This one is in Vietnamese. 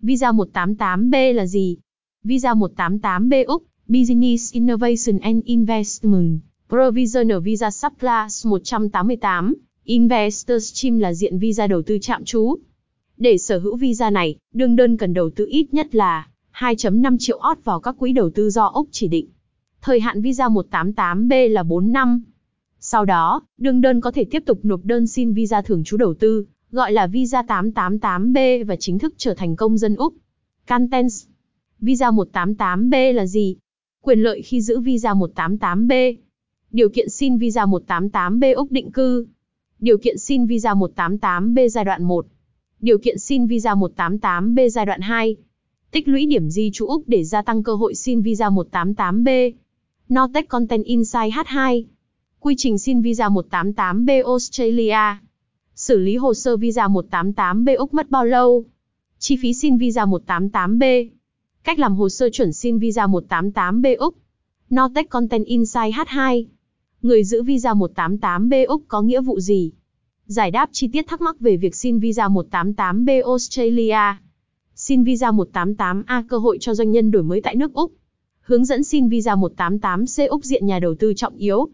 Visa 188B là gì? Visa 188B Úc, Business Innovation and Investment, Provisional Visa Subclass 188, Investor Stream là diện visa đầu tư chạm trú. Để sở hữu visa này, đương đơn cần đầu tư ít nhất là 2.5 triệu ót vào các quỹ đầu tư do Úc chỉ định. Thời hạn visa 188B là 4 năm. Sau đó, đương đơn có thể tiếp tục nộp đơn xin visa thường trú đầu tư, gọi là visa 888B và chính thức trở thành công dân Úc. Contents Visa 188B là gì? Quyền lợi khi giữ visa 188B. Điều kiện xin visa 188B Úc định cư. Điều kiện xin visa 188B giai đoạn 1. Điều kiện xin visa 188B giai đoạn 2. Tích lũy điểm di trú Úc để gia tăng cơ hội xin visa 188B. Notech Content Insight H2. Quy trình xin visa 188B Australia. Xử lý hồ sơ visa 188B Úc mất bao lâu? Chi phí xin visa 188B. Cách làm hồ sơ chuẩn xin visa 188B Úc. Notech Content Insight H2. Người giữ visa 188B Úc có nghĩa vụ gì? Giải đáp chi tiết thắc mắc về việc xin visa 188B Australia. Xin visa 188A cơ hội cho doanh nhân đổi mới tại nước Úc. Hướng dẫn xin visa 188C Úc diện nhà đầu tư trọng yếu.